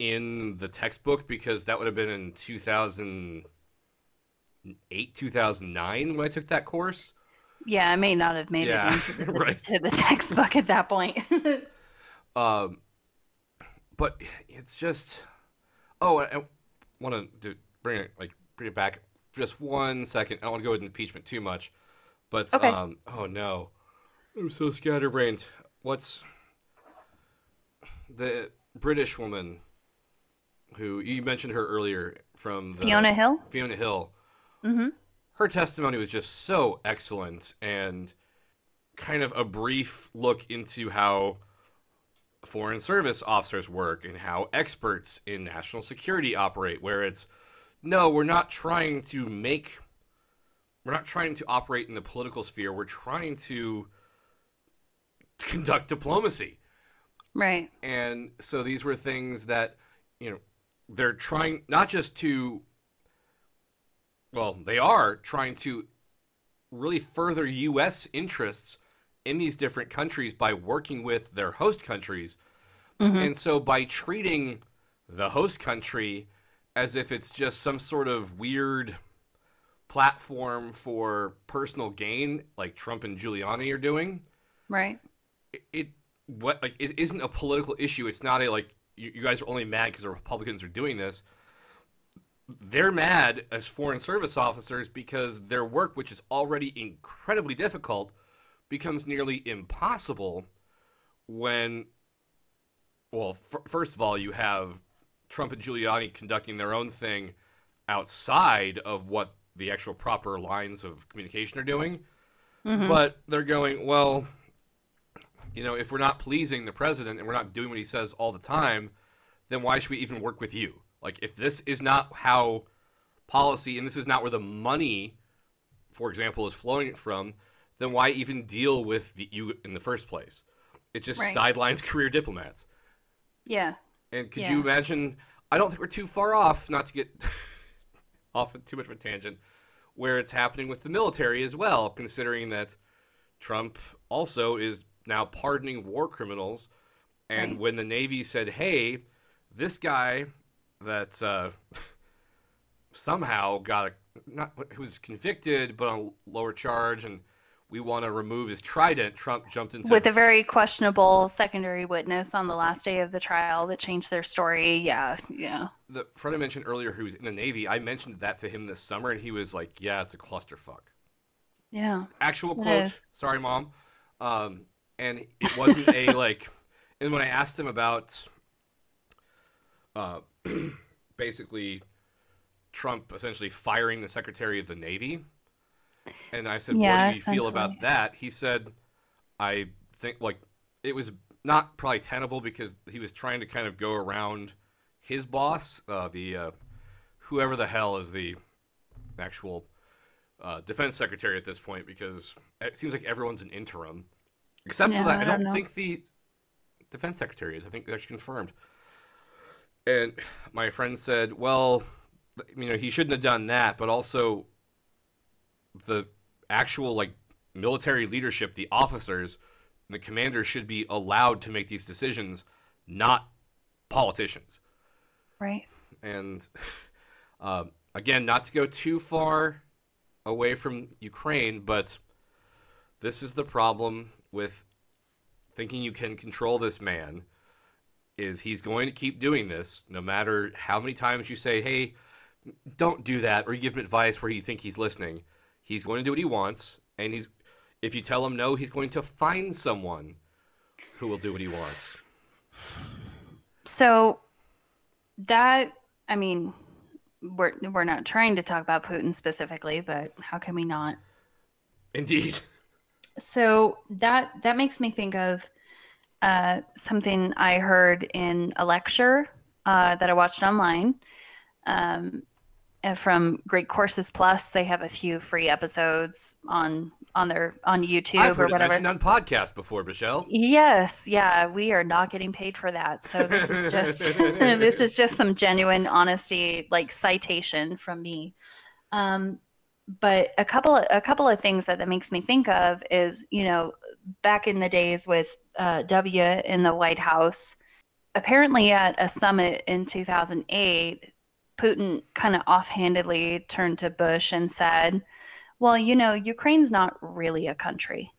in the textbook because that would have been in two thousand eight, two thousand nine when I took that course. Yeah, I may not have made Yeah, it into the, right. to the textbook at that point. Um, but it's just. Oh, I, I want to bring it like bring it back just one second. I don't want to go into impeachment too much, but Okay. um, oh no, I'm so scatterbrained. What's the British woman who you mentioned her earlier from the, Fiona Hill? Fiona Hill. Mm-hmm. Her testimony was just so excellent and kind of a brief look into how foreign service officers work and how experts in national security operate where it's no we're not trying to make we're not trying to operate in the political sphere we're trying to conduct diplomacy Right. and so these were things that you know they're trying not just to well they are trying to really further US interests in these different countries by working with their host countries mm-hmm. and so by treating the host country as if it's just some sort of weird platform for personal gain like Trump and Giuliani are doing Right. it what like it isn't a political issue. It's not a like you, you guys are only mad because the Republicans are doing this. They're mad as foreign service officers because their work, which is already incredibly difficult, becomes nearly impossible when, well, f- first of all, you have Trump and Giuliani conducting their own thing outside of what the actual proper lines of communication are doing. Mm-hmm. But they're going, well, you know, if we're not pleasing the president and we're not doing what he says all the time, then why should we even work with you? Like, if this is not how policy and this is not where the money, for example, is flowing from, then why even deal with the, you in the first place? It just Right. sidelines career diplomats. Yeah. And could Yeah. you imagine? I don't think we're too far off, not to get off too much of a tangent, where it's happening with the military as well, considering that Trump also is now pardoning war criminals. And Right. when the Navy said, hey, this guy that uh, somehow got a, not, who was convicted, but on a lower charge, and we want to remove his trident, Trump jumped in With a very questionable secondary witness on the last day of the trial that changed their story. Yeah. Yeah. the friend I mentioned earlier who was in the Navy, I mentioned that to him this summer, and he was like, "Yeah, it's a clusterfuck." Yeah. Actual quote. Sorry, mom. Um, and it wasn't a like. And when I asked him about, uh, basically, Trump essentially firing the Secretary of the Navy, and I said, Yeah, "What do you feel about that?" He said, "I think like it was not probably tenable because he was trying to kind of go around his boss, uh, the uh, whoever the hell is the actual uh, defense secretary at this point, because it seems like everyone's an interim, except Yeah, for that. I I don't don't think the defense secretary is. I think that's confirmed. And my friend said, "Well, you know, he shouldn't have done that, but also the actual like military leadership, the officers, The commanders should be allowed to make these decisions, not politicians. Right. And uh, again, not to go too far away from Ukraine, but this is the problem with thinking you can control this man. Is he's going to keep doing this no matter how many times you say, "Hey, don't do that," or you give him advice where you think he's listening. He's going to do what he wants, and he's if you tell him no, he's going to find someone who will do what he wants. So that I mean, we're we're not trying to talk about Putin specifically, but how can we not? Indeed. So that that makes me think of uh, something I heard in a lecture uh, that I watched online um, from Great Courses Plus. They have a few free episodes on on their on YouTube I've or whatever. mentioned on podcasts before, Michelle. Yes, yeah, we are not getting paid for that. So this is just this is just some genuine honesty, like citation from me. Um, but a couple of, a couple of things that that makes me think of is you know back in the days with uh, W in the White House, apparently at a summit in 2008, Putin kind of offhandedly turned to Bush and said, "Well, you know, Ukraine's not really a country."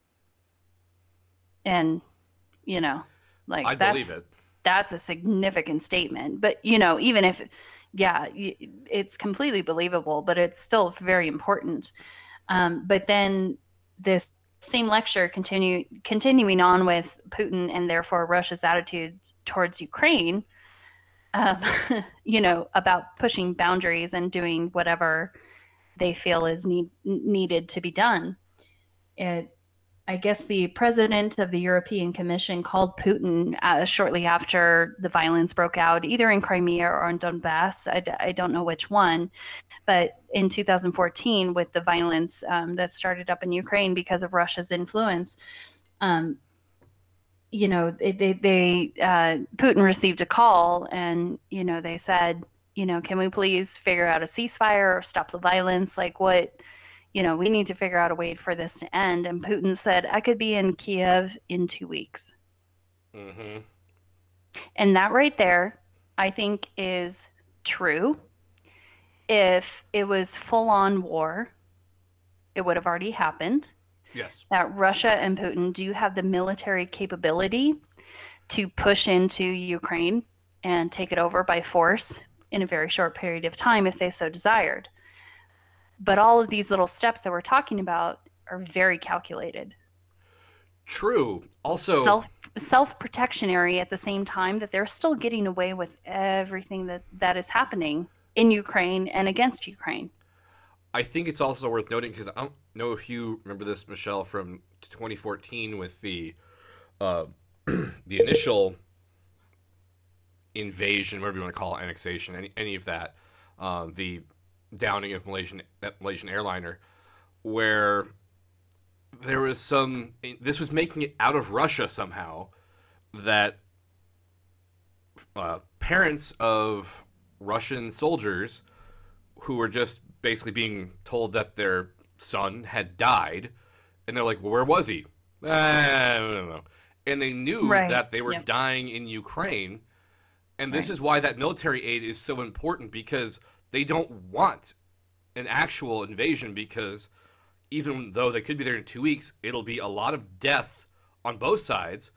and you know like I that's believe it. that's a significant statement but you know even if yeah it's completely believable but it's still very important. Um, but then this same lecture continue continuing on with putin and therefore russia's attitude towards ukraine um, you know about pushing boundaries and doing whatever they feel is need, needed to be done. It I guess the president of the European Commission called Putin uh, shortly after the violence broke out, either in Crimea or in Donbass. I, d- I don't know which one. But in 2014, with the violence um, that started up in Ukraine because of Russia's influence, um, you know, they, they, they uh, Putin received a call and, you know, they said, you know, can we please figure out a ceasefire or stop the violence? Like, what? You know, we need to figure out a way for this to end. And Putin said, I could be in Kyiv in two weeks. hmm And that right there, I think, is true. If it was full on war, it would have already happened. Yes. That Russia and Putin do have the military capability to push into Ukraine and take it over by force in a very short period of time if they so desired. But all of these little steps that we're talking about are very calculated. True. Also, self self protectionary at the same time that they're still getting away with everything that that is happening in Ukraine and against Ukraine. I think it's also worth noting because I don't know if you remember this, Michelle, from 2014 with the uh, the initial invasion, whatever you want to call it, annexation, any, any of that, uh, the downing of Malaysian that Malaysian airliner, where there was some. This was making it out of Russia somehow that uh, parents of Russian soldiers who were just basically being told that their son had died, and they're like, "Well, where was he?" "Uh, I don't know. And they knew Right. that they were Yep. dying in Ukraine, and this Right. is why that military aid is so important because they don't want an actual invasion because even though they could be there in two weeks, it'll be a lot of death on both sides.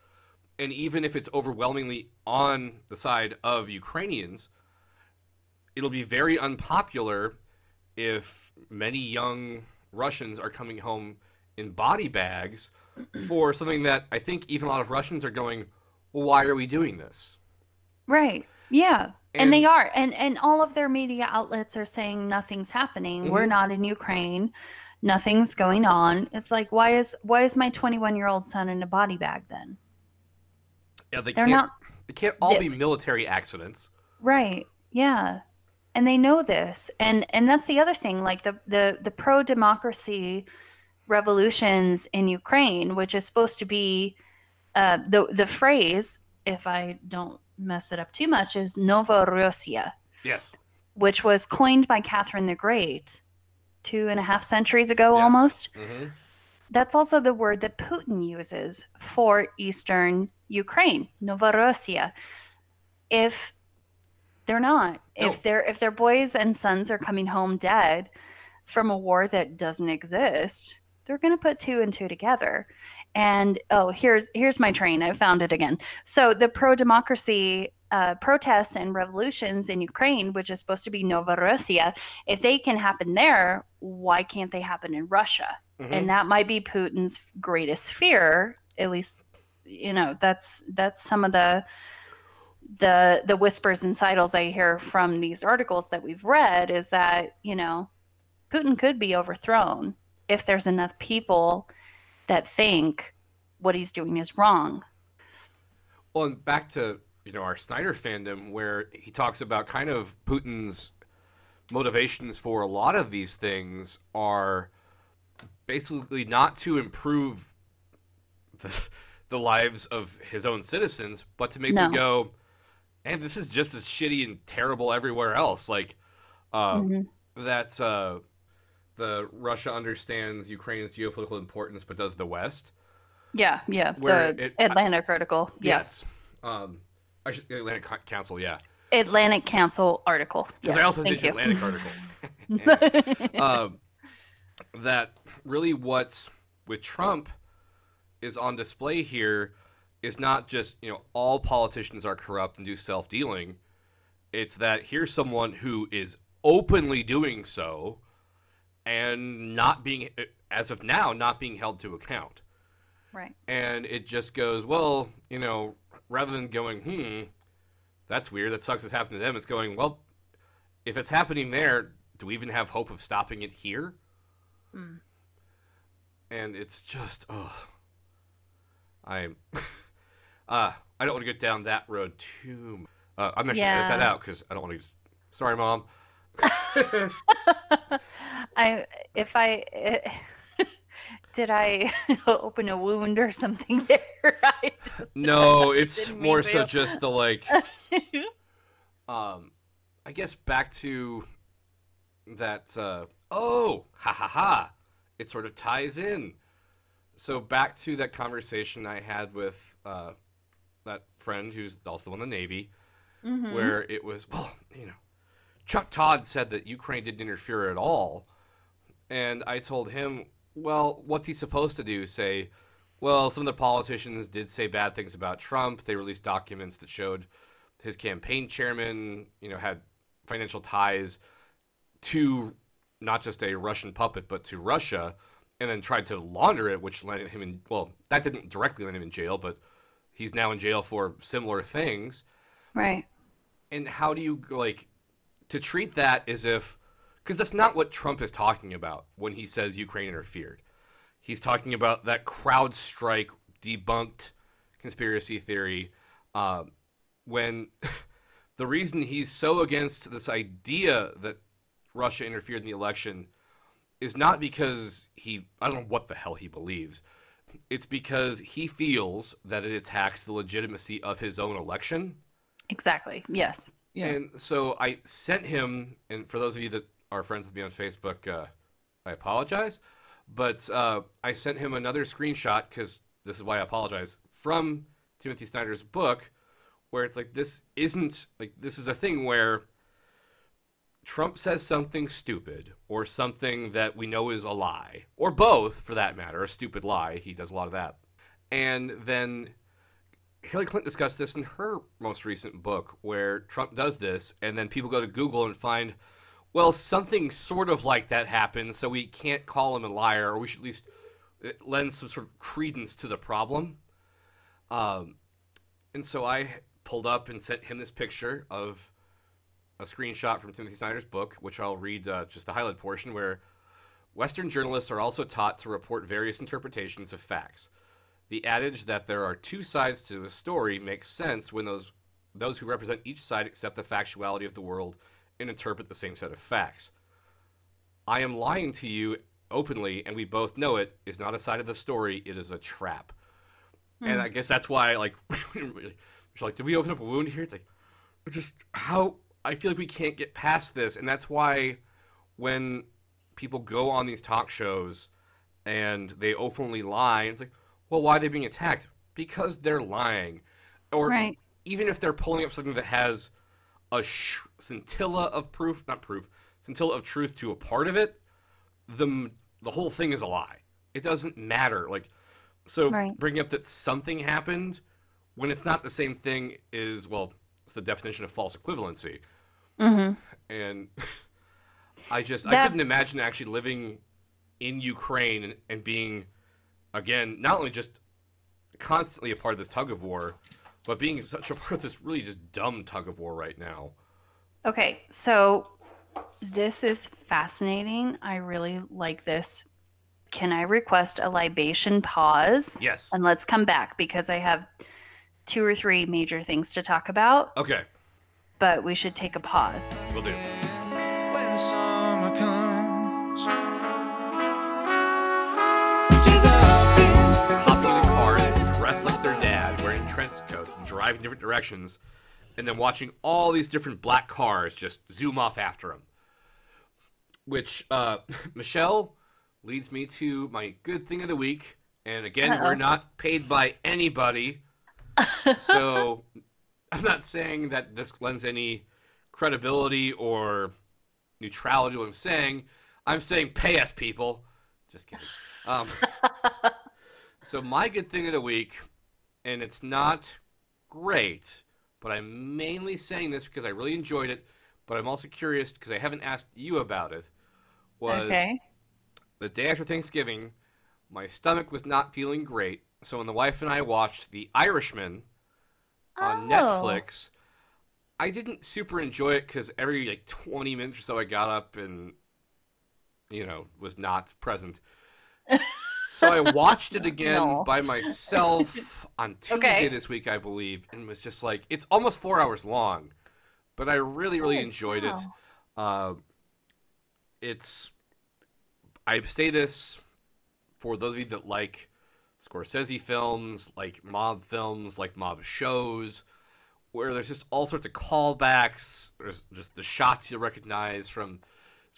And even if it's overwhelmingly on the side of Ukrainians, it'll be very unpopular if many young Russians are coming home in body bags for something that I think even a lot of Russians are going, well, why are we doing this? Right. Yeah. And, And- they are. And and all of their media outlets are saying nothing's happening. We're not in Ukraine. Nothing's going on. It's like why is why is my 21-year-old son in a body bag then? Yeah, they They're can't. not- They can't all they- be military accidents. Right. Yeah. And they know this. And and that's the other thing like the the the pro democracy revolutions in Ukraine, which is supposed to be uh, the the phrase if I don't mess it up too much is Novorossiya, Yes. which was coined by Catherine the Great two and a half centuries ago Yes. almost. hmm That's also the word that Putin uses for eastern Ukraine, Novorossiya. If they're not, No. if their if their boys and sons are coming home dead from a war that doesn't exist, they're going to put two and two together. And oh, here's here's my train. I found it again. So the pro democracy uh, protests and revolutions in Ukraine, which is supposed to be Novorossiya, if they can happen there, why can't they happen in Russia? Mhm. And that might be Putin's greatest fear. At least, you know, that's that's some of the the the whispers and sidles I hear from these articles that we've read is that you know Putin could be overthrown if there's enough people that think what he's doing is wrong. Well, and back to you know our Snyder fandom, where he talks about kind of Putin's motivations for a lot of these things are basically not to improve the, the lives of his own citizens, but to make them go, and this is just as shitty and terrible everywhere else. Like uh, that uh, the Russia understands Ukraine's geopolitical importance, but does the West. Yeah, yeah. Where the it- Atlantic article. Yeah. Yes. Um, I should, Atlantic Council, yeah. Atlantic Council article. Yes, I also thank did you. Atlantic article. um, that really what's with Trump is on display here is not just you know all politicians are corrupt and do self dealing. It's that here's someone who is openly doing so and not being as of now not being held to account Right. and it just goes, well, you know, rather than going, hmm, that's weird, that sucks it's happened to them, it's going, well, if it's happening there, do we even have hope of stopping it here? And it's just, oh, I'm, uh, I don't want to get down that road too. Uh, I'm actually gonna edit that out because I don't want to. Sorry, mom. I if I did I open a wound or something there? I just No, it's more so to. just the like. um, I guess back to that. Uh, oh, ha ha ha! It sort of ties in. So back to that conversation I had with uh, that friend who's also in the Navy, Mm-hmm. where it was well, you know, Chuck Todd said that Ukraine didn't interfere at all, and I told him, well, what's he supposed to do? Say, well, some of the politicians did say bad things about Trump. They released documents that showed his campaign chairman, you know, had financial ties to not just a Russian puppet, but to Russia, and then tried to launder it, which landed him in. Well, that didn't directly land him in jail, but he's now in jail for similar things right. and how do you like to treat that as if because that's not what Trump is talking about when he says Ukraine interfered. He's talking about that CrowdStrike debunked conspiracy theory. Um, when the reason he's so against this idea that Russia interfered in the election is not because he I don't know what the hell he believes. It's because he feels that it attacks the legitimacy of his own election. Exactly. Yes. And so I sent him, and for those of you that are friends with me on Facebook, uh, I apologize, but uh, I sent him another screenshot because this is why I apologize from Timothy Snyder's book, where it's like this isn't like this is a thing where Trump says something stupid or something that we know is a lie, or both for that matter, a stupid lie. He does a lot of that, and then Hillary Clinton discussed this in her most recent book, where Trump does this, and then people go to Google and find, well, something sort of like that happened, so we can't call him a liar, or we should at least uh, lend some sort of credence to the problem. Um, and so I pulled up and sent him this picture of a screenshot from Timothy Snyder's book, which I'll read uh, just the highlight portion, where Western journalists are also taught to report various interpretations of facts. The adage that there are two sides to a story makes sense when those those who represent each side accept the factuality of the world and interpret the same set of facts. I am lying to you openly, and we both know it, is not a side of the story, it is a trap. And hmm. I guess that's why, like, like, did we open up a wound here? It's like, just how I feel like we can't get past this, and that's why when people go on these talk shows and they openly lie. It's like, well, why are they being attacked? Because they're lying, or Right. even if they're pulling up something that has a sh- scintilla of proof, not proof, scintilla of truth to a part of it, the the whole thing is a lie. It doesn't matter. Like, so Right. bringing up that something happened when it's not the same thing is well, it's the definition of false equivalency. Mm-hmm. And I just I couldn't imagine actually living in Ukraine and, and being again not only just constantly a part of this tug of war, but being such a part of this really just dumb tug of war right now. Okay, so this is fascinating. I really like this. Can I request a libation pause? Yes. And let's come back because I have two or three major things to talk about, Okay, but we should take a pause. we'll do. Dad, wearing trench coats and driving different directions, and then watching all these different black cars just zoom off after him. Which, uh, Michelle leads me to my good thing of the week. And again, Uh-oh. we're not paid by anybody. so I'm not saying that this lends any credibility or neutrality to what I'm saying. I'm saying pay us, people. Just kidding. Um, so my good thing of the week, and it's not great, but I'm mainly saying this because I really enjoyed it, but I'm also curious because I haven't asked you about it. Was Okay. the day after Thanksgiving, my stomach was not feeling great, so when the wife and I watched The Irishman on Oh. Netflix, I didn't super enjoy it because every like 20 minutes or so I got up and, you know, was not present. so I watched it again No. by myself on Tuesday Okay. this week, I believe, and was just like, it's almost four hours long, but I really, really Oh, enjoyed wow. it. Uh, it's, I say this for those of you that like Scorsese films, like mob films, like mob shows, where there's just all sorts of callbacks. There's just the shots you recognize from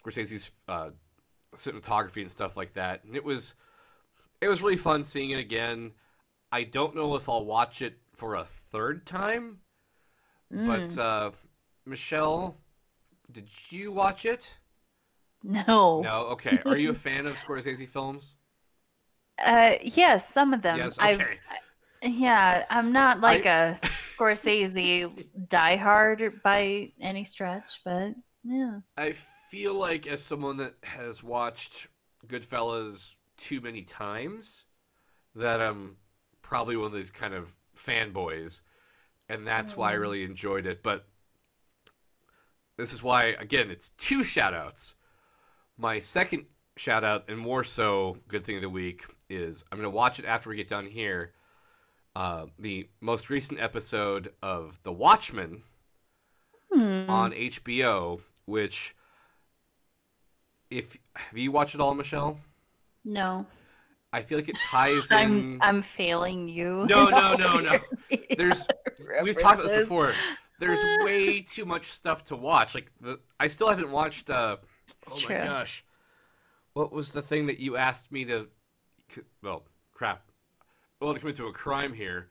Scorsese's uh, cinematography and stuff like that. And it was, it was really fun seeing it again. I don't know if I'll watch it for a third time, but uh, Michelle, did you watch it? No. No. Okay. Are you a fan of Scorsese films? Uh, yes, some of them. Yes. Okay. yeah, I'm not like I- a Scorsese diehard by any stretch, but yeah. I feel like as someone that has watched Goodfellas too many times, that I'm probably one of these kind of fanboys, and that's why I really enjoyed it. But this is why, again, it's two shout outs. My second shout out, and more so, good thing of the week, is I'm going to watch it after we get done here. Uh, the most recent episode of The Watchmen on HBO, which if have you watched it all, Michelle? No. I feel like it ties in. I'm I'm failing you. no, no, no, no. There's we've talked about this before. There's way too much stuff to watch. Like the I still haven't watched. Uh, It's oh true. my gosh, what was the thing that you asked me to? Well, crap. Well, to commit to a crime here,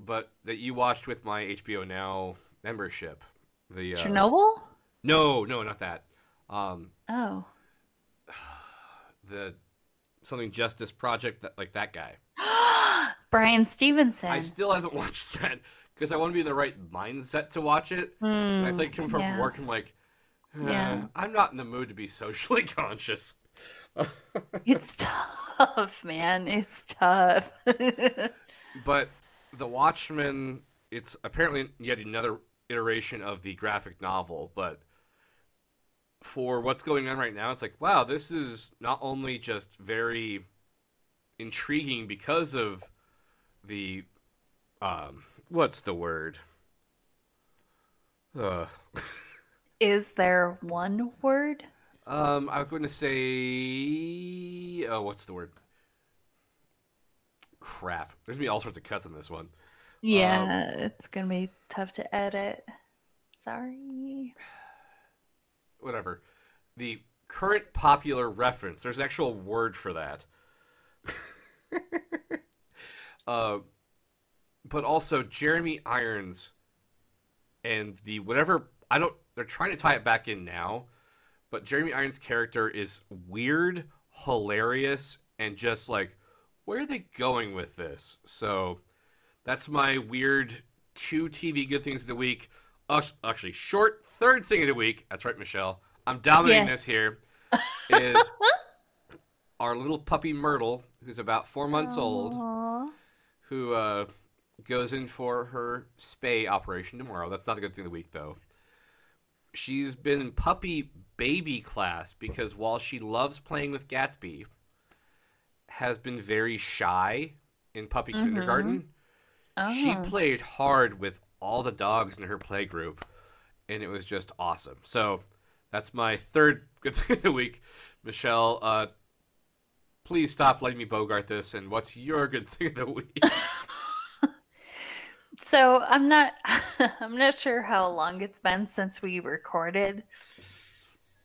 but that you watched with my HBO Now membership. The uh, Chernobyl? No, no, not that. Um, Oh. the something Justice Project, that like that guy. Bryan Stevenson. I still haven't watched that because I want to be in the right mindset to watch it. and I think coming from Hmm, yeah. work, I'm like, "Uh, Yeah. I'm not in the mood to be socially conscious. It's tough, man. It's tough. But The Watchmen, it's apparently yet another iteration of the graphic novel, but for what's going on right now, it's like, wow, this is not only just very intriguing because of the um what's the word? Uh Is there one word? Um, I was going to say, oh, what's the word? Crap. There's gonna be all sorts of cuts on this one. Yeah, it's gonna be tough to edit. Sorry. Whatever. The current popular reference. There's an actual word for that. uh, but also Jeremy Irons and the whatever I don't. They're trying to tie it back in now, but Jeremy Irons' character is weird, hilarious, and just like, where are they going with this? So that's my weird two TV good things of the week. Actually, short third thing of the week. That's right, Michelle. I'm dominating Yes. this here. Is our little puppy Myrtle, who's about four months old, who uh, goes in for her spay operation tomorrow. That's not a good thing of the week, though. She's been in puppy baby class because while she loves playing with Gatsby, has been very shy in puppy kindergarten. She Oh. played hard with all the dogs in her play group, and it was just awesome. So that's my third good thing of the week. Michelle, uh, please stop letting me bogart this. And what's your good thing of the week? So I'm not I'm not sure how long it's been since we recorded.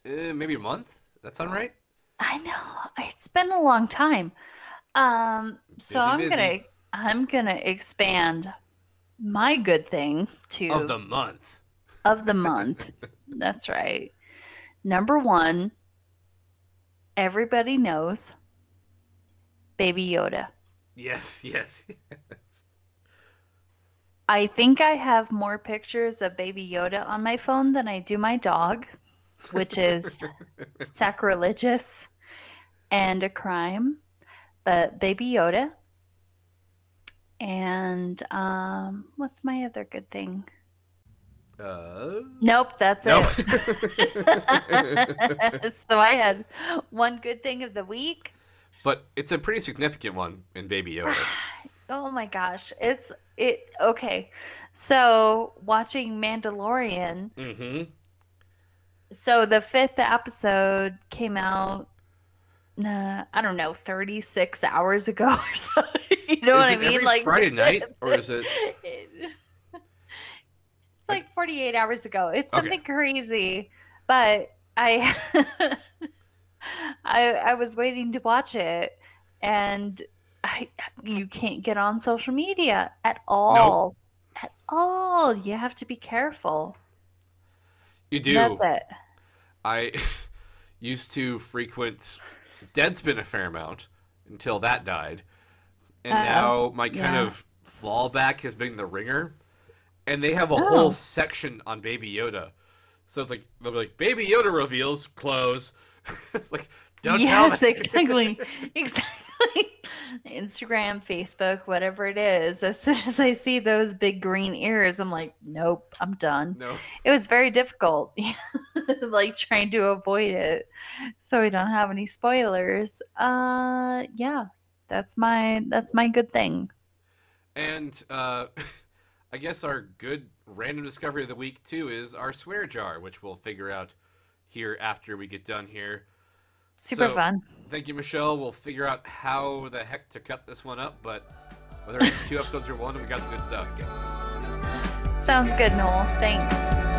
uh, maybe a month. That sound right? I know it's been a long time. Um, so Busy, I'm busy. gonna I'm gonna expand my good thing to Of the month. Of the month. That's right. Number one, everybody knows Baby Yoda. Yes, yes. I think I have more pictures of Baby Yoda on my phone than I do my dog, which is sacrilegious and a crime. But Baby Yoda. And um, what's my other good thing? Uh, Nope, that's no. it. so I had one good thing of the week. but it's a pretty significant one in Baby Yoda. Oh my gosh, it's it okay. So watching Mandalorian, mm-hmm. so the fifth episode came out. Uh, I don't know, thirty six hours ago or so. you know is what I mean? like Friday night, or is it? It's like forty eight hours ago. It's Okay. something crazy, but I, I, I was waiting to watch it, and I, you can't get on social media at all. At all, you have to be careful. You do. I used to frequent Deadspin a fair amount until that died. And Uh-oh. now my kind Yeah. of fallback has been The Ringer. And they have a Oh. whole section on Baby Yoda. So it's like, they'll be like, Baby Yoda reveals clothes. it's like, don't yes, exactly, exactly. Instagram, Facebook, whatever it is. As soon as I see those big green ears, I'm like, nope, I'm done. No. it was very difficult like trying to avoid it so we don't have any spoilers uh yeah that's my that's my good thing And uh, I guess our good random discovery of the week, too, is our swear jar, which we'll figure out here after we get done here. super So, fun Thank you, Michelle. We'll figure out how the heck to cut this one up, but whether it's two episodes or one, we got the good stuff. sounds good noel thanks